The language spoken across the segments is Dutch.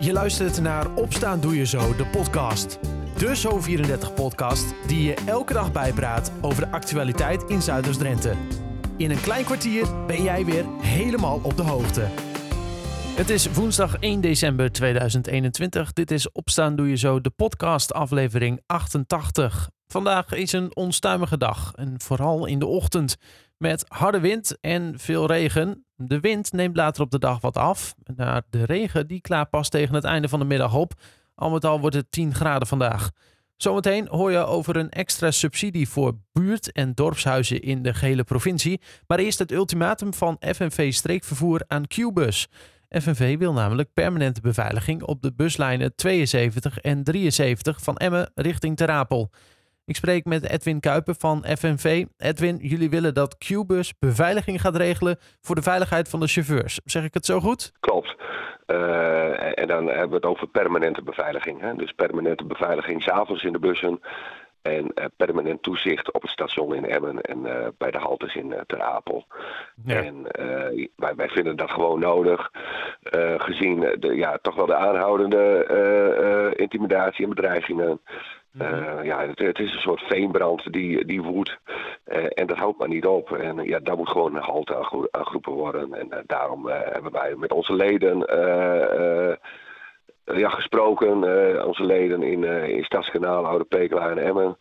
Je luistert naar Opstaan Doe Je Zo, de podcast. De Zo34-podcast die je elke dag bijpraat over de actualiteit in Zuiders-Drenthe. In een klein kwartier ben jij weer helemaal op de hoogte. Het is woensdag 1 december 2021. Dit is Opstaan Doe Je Zo, de podcast aflevering 88. Vandaag is een onstuimige dag en vooral in de ochtend met harde wind en veel regen. De wind neemt later op de dag wat af. Naar de regen die klaart pas tegen het einde van de middag op. Al met al wordt het 10 graden vandaag. Zometeen hoor je over een extra subsidie voor buurt- en dorpshuizen in de gehele provincie. Maar eerst het ultimatum van FNV Streekvervoer aan Qbus. FNV wil namelijk permanente beveiliging op de buslijnen 72 en 73 van Emmen richting Terapel. Ik spreek met Edwin Kuiper van FNV. Edwin, jullie willen dat Qbus beveiliging gaat regelen voor de veiligheid van de chauffeurs. Zeg ik het zo goed? Klopt. Uh, en dan hebben we het over permanente beveiliging. Hè? Dus permanente beveiliging s'avonds in de bussen. En uh, permanent toezicht op het station in Emmen en uh, bij de haltes in Ter Apel. Ja. En wij, wij, vinden dat gewoon nodig. gezien de, ja, toch wel de aanhoudende intimidatie en bedreigingen. Uh, ja, het, het, is een soort veenbrand die, die woedt. Uh, en dat houdt maar niet op. En ja, daar moet gewoon een halte aan geroepen worden. En uh, daarom hebben wij met onze leden ja, gesproken. onze leden in, in Stadskanaal, Oude Pekela en Emmen.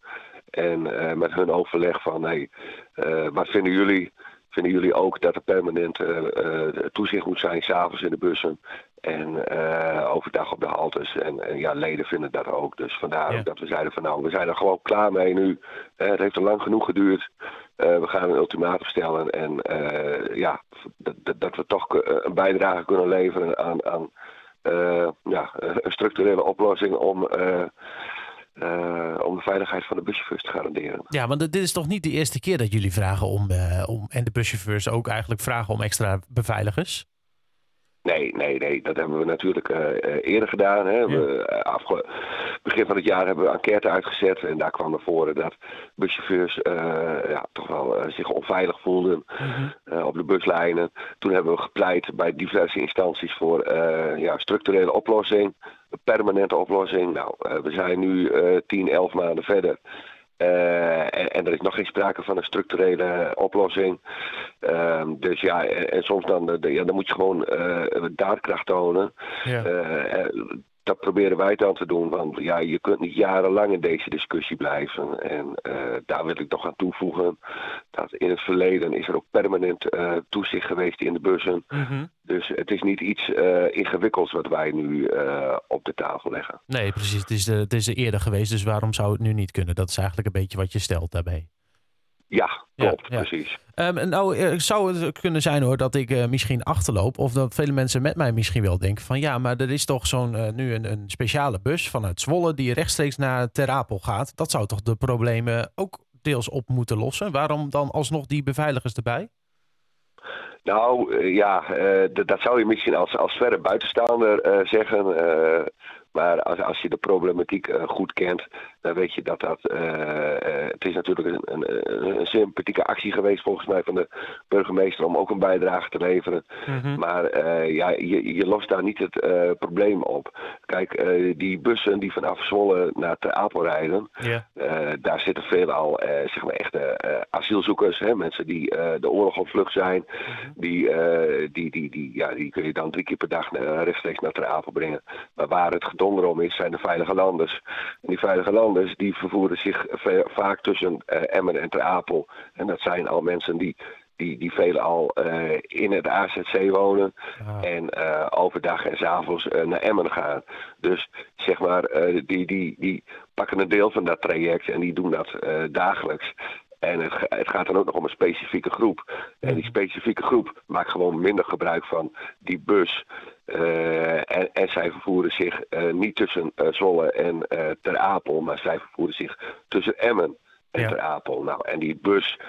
En met hun overleg van, hey, wat vinden jullie? Vinden jullie ook dat er permanent toezicht moet zijn, s'avonds in de bussen? En uh, overdag op de haltes. En, en, ja, leden vinden dat ook. Dus vandaar ja. ook dat we zeiden van nou, we zijn er gewoon klaar mee nu. Uh, het heeft er lang genoeg geduurd. Uh, we gaan een ultimatum stellen. En ja, dat, dat, we toch een bijdrage kunnen leveren aan, aan ja, een structurele oplossing om... om de veiligheid van de buschauffeurs te garanderen. Ja, want dit is toch niet de eerste keer dat jullie vragen om, om en de buschauffeurs ook eigenlijk vragen om extra beveiligers? Nee, nee, nee. Dat hebben we natuurlijk uh, eerder gedaan. Hè. Ja. We, afge... Begin van het jaar hebben we een enquête uitgezet. En daar kwam naar voren dat buschauffeurs uh, ja, toch wel zich onveilig voelden mm -hmm. op de buslijnen. Toen hebben we gepleit bij diverse instanties voor ja, structurele oplossing. Een permanente oplossing. Nou, we zijn nu 10, 11 maanden verder. Uh, en, en, er is nog geen sprake van een structurele oplossing. Uh, dus ja, en, en soms dan, de, ja, dan moet je gewoon uh, daadkracht tonen. Ja. Uh, dat proberen wij dan te doen. Want ja, je kunt niet jarenlang in deze discussie blijven. En daar wil ik nog aan toevoegen dat in het verleden is er ook permanent toezicht geweest in de bussen. Mm -hmm. Dus het is niet iets uh, ingewikkelds wat wij nu uh, op de tafel leggen. Nee, precies. Het is, de, het is er eerder geweest, dus waarom zou het nu niet kunnen? Dat is eigenlijk een beetje wat je stelt daarbij. Ja, klopt, ja, ja. precies. Um, nou, zou het kunnen zijn hoor dat ik uh, misschien achterloop. Of dat vele mensen met mij misschien wel denken van ja, maar er is toch zo'n nu een, een, speciale bus vanuit Zwolle die rechtstreeks naar Ter Apel gaat. Dat zou toch de problemen ook deels op moeten lossen? Waarom dan alsnog die beveiligers erbij? Nou ja, uh, dat zou je misschien als, als verre buitenstaander zeggen. Maar als, als je de problematiek goed kent, dan weet je dat dat. het is natuurlijk een, een, een, sympathieke actie geweest, volgens mij, van de burgemeester om ook een bijdrage te leveren. Mm -hmm. Maar ja, je, je lost daar niet het probleem op. Kijk, die bussen die vanaf Zwolle naar Ter Apel rijden, yeah. daar zitten veelal zeg maar echte asielzoekers, hè, mensen die de oorlog op vlucht zijn. Mm -hmm. Die, die, die, die, ja, die kun je dan drie keer per dag rechtstreeks naar Ter Apel brengen. Maar waar het gedonder om is, zijn de veilige landers. En die veilige landers die vervoeren zich vaak tussen uh, Emmen en Ter Apel. En dat zijn al mensen die die, die velen al uh, in het AZC wonen ah. en uh, overdag en s'avonds uh, naar Emmen gaan. Dus zeg maar, die, die, die pakken een deel van dat traject en die doen dat dagelijks. En het, het, gaat dan ook nog om een specifieke groep. En die specifieke groep maakt gewoon minder gebruik van die bus. Uh, en, en, zij vervoeren zich uh, niet tussen uh, Zwolle en Ter Apel, maar zij vervoeren zich tussen Emmen en ja. Ter Apel. Nou, en die bus,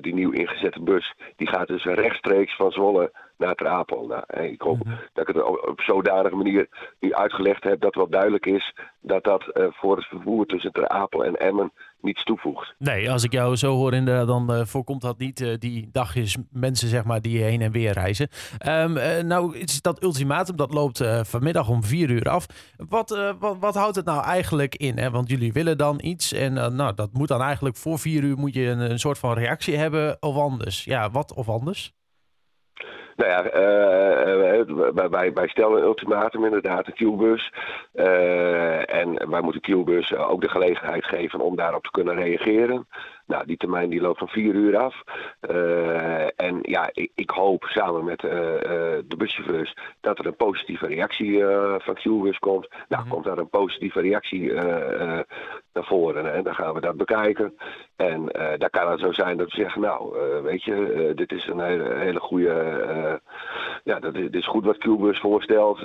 die nieuw ingezette bus, die gaat dus rechtstreeks van Zwolle naar Ter Apel. Nou, ik hoop mm -hmm. dat ik het op zodanige manier nu uitgelegd heb dat wel duidelijk is dat dat voor het vervoer tussen Ter Apel en Emmen niets toevoegt. Nee, als ik jou zo hoor inderdaad, dan voorkomt dat niet die dagjes mensen zeg maar die heen en weer reizen. Um, nou is dat ultimatum, dat loopt vanmiddag om vier uur af. Wat, wat, wat, houdt het nou eigenlijk in? Hè? Want jullie willen dan iets en nou, dat moet dan eigenlijk voor vier uur moet je een, een soort van reactie hebben of anders. Ja, wat of anders? Nou ja, uh, wij, wij, stellen een ultimatum inderdaad, de Q-bus. En wij moeten Q-bus ook de gelegenheid geven om daarop te kunnen reageren. Nou, die termijn die loopt van vier uur af. Uh, en ja, ik, ik, hoop samen met uh, de buschauffeurs dat er een positieve reactie van Q-bus komt. Nou, mm komt daar een positieve reactie naar voren en dan gaan we dat bekijken. En daar kan het zo zijn dat we zeggen, nou, weet je, dit is een hele, hele goede, ja, dat is, dit is goed wat Q-bus voorstelt.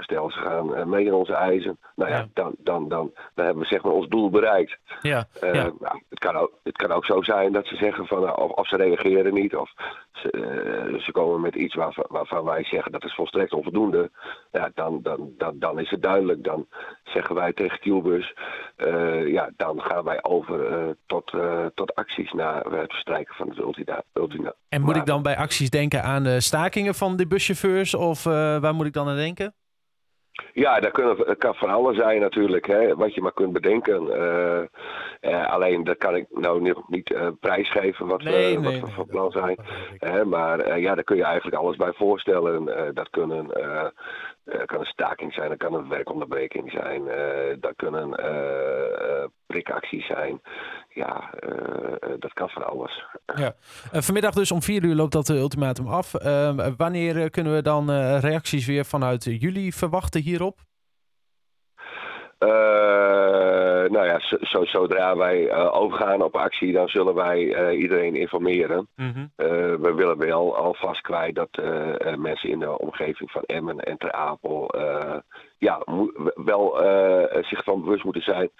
stel, ze gaan mee in onze eisen. Nou ja, Dan, dan, dan, dan hebben we zeg maar ons doel bereikt. Ja, ja. Nou, kan ook, het kan ook zo zijn dat ze zeggen van, nou, of, of ze reageren niet, of ze, uh, ze komen met iets waarvan, waarvan, wij zeggen dat is volstrekt onvoldoende. Ja, dan, dan, dan, dan is het duidelijk. Dan zeggen wij tegen Kielbus, uh, ja, dan gaan wij over uh, tot, tot acties na het verstrijken van het ultima. ultima en moet ik dan bij acties denken aan de stakingen van de buschauffeurs, of waar moet ik dan aan denken? Ja, dat, kunnen, kan van alles zijn natuurlijk, hè, wat je maar kunt bedenken. Uh, uh, alleen dat kan ik nou nog niet uh, prijsgeven wat, nee, we, wat we van plan zijn. maar ja, daar kun je eigenlijk alles bij voorstellen. dat kunnen eh, kan een staking zijn, dat kan een werkonderbreking zijn, dat kunnen prikacties zijn. Ja, dat kan van alles. Ja. vanmiddag dus om vier uur loopt dat ultimatum af. wanneer kunnen we dan reacties weer vanuit jullie verwachten hierop? Uh, nou ja, zo, zodra wij uh, overgaan op actie, dan zullen wij uh, iedereen informeren. Mm -hmm. we willen wel alvast kwijt dat mensen in de omgeving van Emmen en Ter Apel ja, wel zich van bewust moeten zijn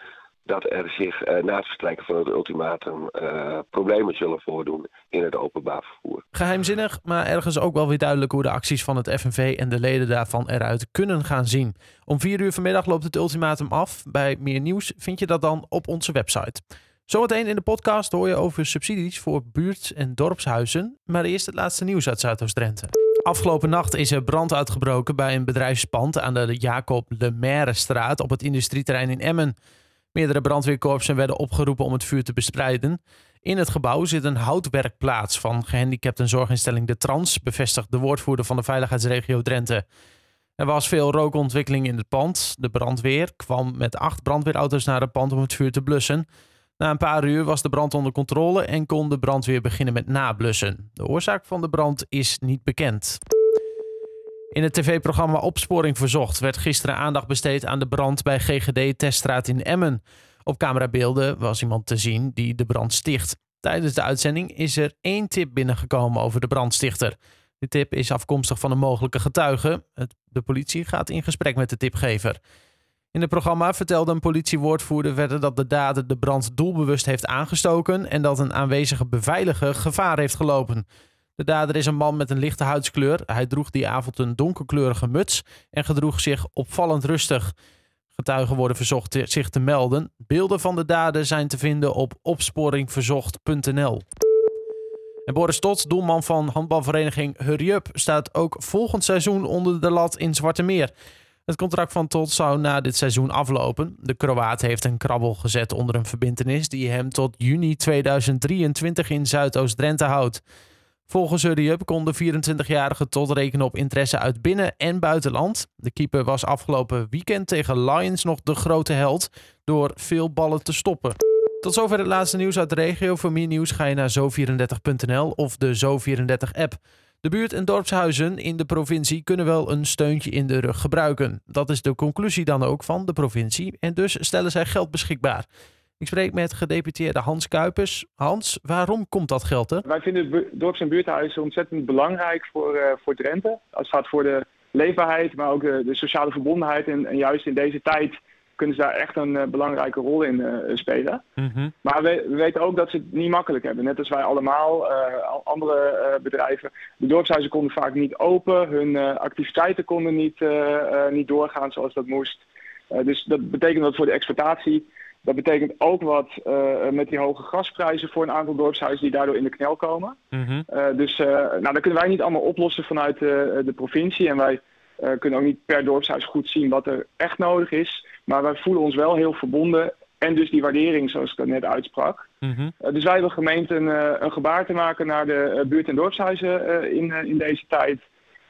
dat er zich uh, na het verstrijken van het ultimatum uh, problemen zullen voordoen in het openbaar vervoer. Geheimzinnig, maar ergens ook wel weer duidelijk hoe de acties van het FNV en de leden daarvan eruit kunnen gaan zien. Om vier uur vanmiddag loopt het ultimatum af. Bij meer nieuws vind je dat dan op onze website. Zometeen in de podcast hoor je over subsidies voor buurt- en dorpshuizen. Maar eerst het laatste nieuws uit Zuidoost-Drenthe. Afgelopen nacht is er brand uitgebroken bij een bedrijfspand aan de Jacob Lemaire straat op het industrieterrein in Emmen. Meerdere brandweerkorpsen werden opgeroepen om het vuur te bestrijden. In het gebouw zit een houtwerkplaats van gehandicaptenzorginstelling De Trans, bevestigt de woordvoerder van de veiligheidsregio Drenthe. Er was veel rookontwikkeling in het pand. De brandweer kwam met acht brandweerauto's naar het pand om het vuur te blussen. Na een paar uur was de brand onder controle en kon de brandweer beginnen met nablussen. De oorzaak van de brand is niet bekend. In het tv-programma Opsporing Verzocht werd gisteren aandacht besteed aan de brand bij GGD Teststraat in Emmen. Op camerabeelden was iemand te zien die de brand sticht. Tijdens de uitzending is er één tip binnengekomen over de brandstichter. De tip is afkomstig van een mogelijke getuige. de politie gaat in gesprek met de tipgever. In het programma vertelde een politiewoordvoerder verder dat de dader de brand doelbewust heeft aangestoken en dat een aanwezige beveiliger gevaar heeft gelopen. De dader is een man met een lichte huidskleur. Hij droeg die avond een donkerkleurige muts en gedroeg zich opvallend rustig. Getuigen worden verzocht zich te melden. Beelden van de daden zijn te vinden op opsporingverzocht.nl. En Boris Tot, doelman van handbalvereniging Hurry Up, staat ook volgend seizoen onder de lat in Zwarte Meer. Het contract van Tot zou na dit seizoen aflopen. De Kroaat heeft een krabbel gezet onder een verbintenis die hem tot juni 2023 in Zuidoost-Drenthe houdt. Volgens Hurry kon de 24-jarige tot rekenen op interesse uit binnen- en buitenland. De keeper was afgelopen weekend tegen Lions nog de grote held door veel ballen te stoppen. Tot zover het laatste nieuws uit de regio. Voor meer nieuws ga je naar zo34.nl of de Zo34-app. De buurt- en dorpshuizen in de provincie kunnen wel een steuntje in de rug gebruiken. Dat is de conclusie dan ook van de provincie en dus stellen zij geld beschikbaar. Ik spreek met gedeputeerde Hans Kuipers. Hans, waarom komt dat geld er? Wij vinden dorps- en buurthuizen ontzettend belangrijk voor, uh, voor Drenthe. Het gaat voor de leefbaarheid, maar ook de, de sociale verbondenheid. En, en, juist in deze tijd kunnen ze daar echt een uh, belangrijke rol in uh, spelen. Mm-hmm. Maar we, we, weten ook dat ze het niet makkelijk hebben. Net als wij allemaal, andere bedrijven. De dorpshuizen konden vaak niet open. Hun activiteiten konden niet, niet doorgaan zoals dat moest. dus dat betekent dat voor de exploitatie Dat betekent ook wat met die hoge gasprijzen voor een aantal dorpshuizen die daardoor in de knel komen. Mhm. dus nou, dat kunnen wij niet allemaal oplossen vanuit de provincie. En wij kunnen ook niet per dorpshuis goed zien wat er echt nodig is. Maar wij voelen ons wel heel verbonden en dus die waardering, zoals ik dat net uitsprak. Mhm. Eh, dus wij hebben gemeend een, een, gebaar te maken naar de buurt- en dorpshuizen in, in deze tijd.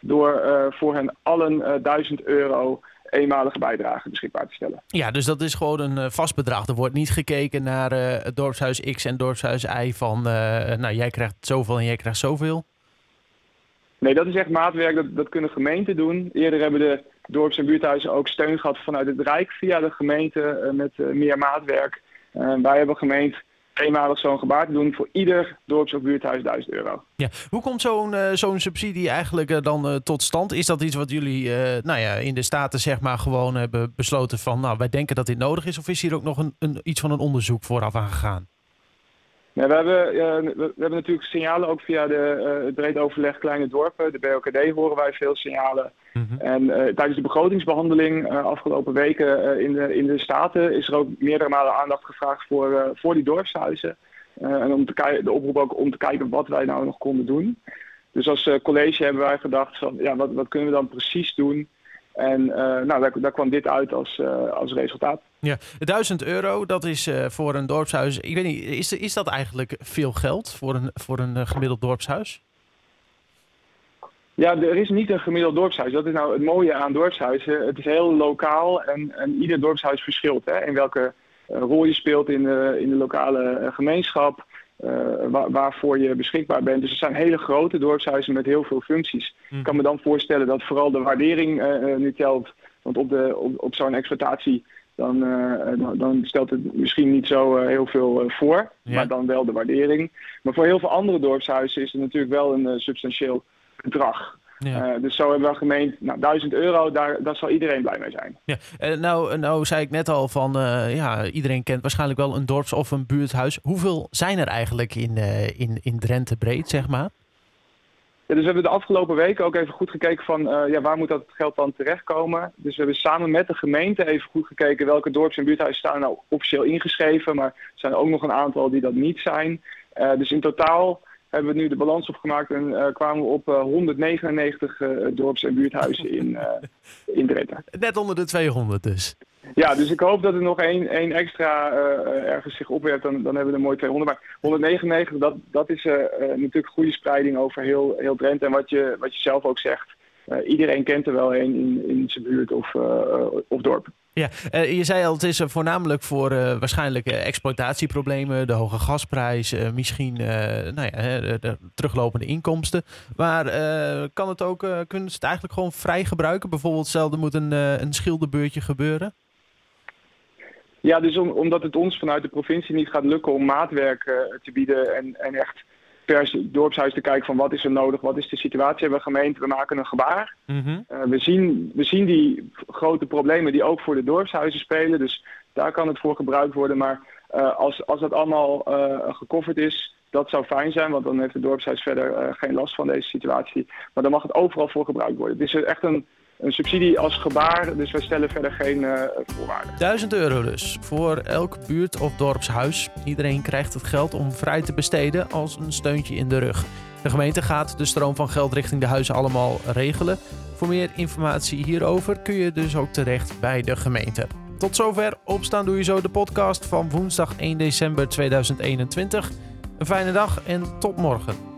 Door voor hen allen 1000 euro eenmalige bijdrage beschikbaar te stellen. Ja, dus dat is gewoon een vast bedrag. Er wordt niet gekeken naar het dorpshuis X en dorpshuis Y van... nou, jij krijgt zoveel en jij krijgt zoveel. Nee, dat is echt maatwerk. Dat, dat kunnen gemeenten doen. Eerder hebben de dorps- en buurthuizen ook steun gehad vanuit het Rijk via de gemeente eh, met eh, meer maatwerk. Eh, wij hebben gemeend eenmalig zo'n gebaar te doen voor ieder dorps- of buurthuis 1000 euro. Ja. Hoe komt zo'n zo'n subsidie eigenlijk dan tot stand? Is dat iets wat jullie nou ja, in de Staten zeg maar gewoon hebben besloten van... nou, wij denken dat dit nodig is? Of is hier ook nog een, een iets van een onderzoek vooraf aan gegaan? Nee, we, hebben, we, hebben natuurlijk signalen ook via de, uh, het breed overleg Kleine Dorpen. De BOKD horen wij veel signalen. Mhm. En uh, tijdens de begrotingsbehandeling uh, afgelopen weken in, de, in de Staten is er ook meerdere malen aandacht gevraagd voor, voor die dorpshuizen. en om te de oproep ook om te kijken wat wij nou nog konden doen. Dus als college hebben wij gedacht van ja, wat, wat kunnen we dan precies doen? En nou, daar, daar, kwam dit uit als, als resultaat. Ja, 1000 euro, dat is uh, voor een dorpshuis. Ik weet niet, is, is dat eigenlijk veel geld voor een, voor een gemiddeld dorpshuis? Ja, er is niet een gemiddeld dorpshuis. Dat is nou het mooie aan dorpshuizen. Het is heel lokaal en, en ieder dorpshuis verschilt. Hè, in welke rol je speelt in de, in de lokale gemeenschap. Waar, waarvoor je beschikbaar bent. Dus er zijn hele grote dorpshuizen met heel veel functies. Mm. Ik kan me dan voorstellen dat vooral de waardering nu telt. Want op, de, op, op zo'n exploitatie dan, uh, dan, stelt het misschien niet zo uh, heel veel uh, voor, Ja. maar dan wel de waardering. Maar voor heel veel andere dorpshuizen is het natuurlijk wel een substantieel bedrag. Ja. dus zo hebben we gemeend, nou 1000 euro, daar, daar zal iedereen blij mee zijn. Ja. nou, nou zei ik net al van, ja, iedereen kent waarschijnlijk wel een dorps- of een buurthuis. Hoeveel zijn er eigenlijk in, in, in Drenthe breed, zeg maar? Ja, dus we hebben de afgelopen weken ook even goed gekeken van ja, waar moet dat geld dan terechtkomen. Dus we hebben samen met de gemeente even goed gekeken welke dorps- en buurthuizen staan nou officieel ingeschreven. Maar er zijn er ook nog een aantal die dat niet zijn. Dus in totaal hebben we nu de balans opgemaakt en uh, kwamen we op 199 dorps- en buurthuizen in, in Drenthe. Net onder de 200 dus. Ja, dus ik hoop dat er nog één, één extra ergens zich opwerpt. Dan, dan hebben we er mooi 200. Maar 199, dat, dat is natuurlijk goede spreiding over heel, heel Drenthe. En wat je, wat je zelf ook zegt, iedereen kent er wel een in, in zijn buurt of, of dorp. Ja, je zei al, het is voornamelijk voor waarschijnlijk exploitatieproblemen, de hoge gasprijs, misschien nou ja, de, de, teruglopende inkomsten. Maar kan het ook, kunnen ze het eigenlijk gewoon vrij gebruiken? Bijvoorbeeld, er moet een, een schilderbeurtje gebeuren? Ja, dus om, omdat het ons vanuit de provincie niet gaat lukken om maatwerk uh, te bieden en, en echt per dorpshuis te kijken van wat is er nodig, wat is de situatie, hebben we gemeente, we maken een gebaar. Mm -hmm. uh, we, zien, we zien die grote problemen die ook voor de dorpshuizen spelen, dus daar kan het voor gebruikt worden. Maar uh, als, als dat allemaal gecoverd is, dat zou fijn zijn, want dan heeft het dorpshuis verder geen last van deze situatie. Maar dan mag het overal voor gebruikt worden. Het is echt een een subsidie als gebaar, dus wij stellen verder geen uh, voorwaarden. 1000 euro dus voor elk buurt- of dorpshuis. Iedereen krijgt het geld om vrij te besteden als een steuntje in de rug. De gemeente gaat de stroom van geld richting de huizen allemaal regelen. Voor meer informatie hierover kun je dus ook terecht bij de gemeente. Tot zover Opstaan Doe Je Zo, de podcast van woensdag 1 december 2021. Een fijne dag en tot morgen.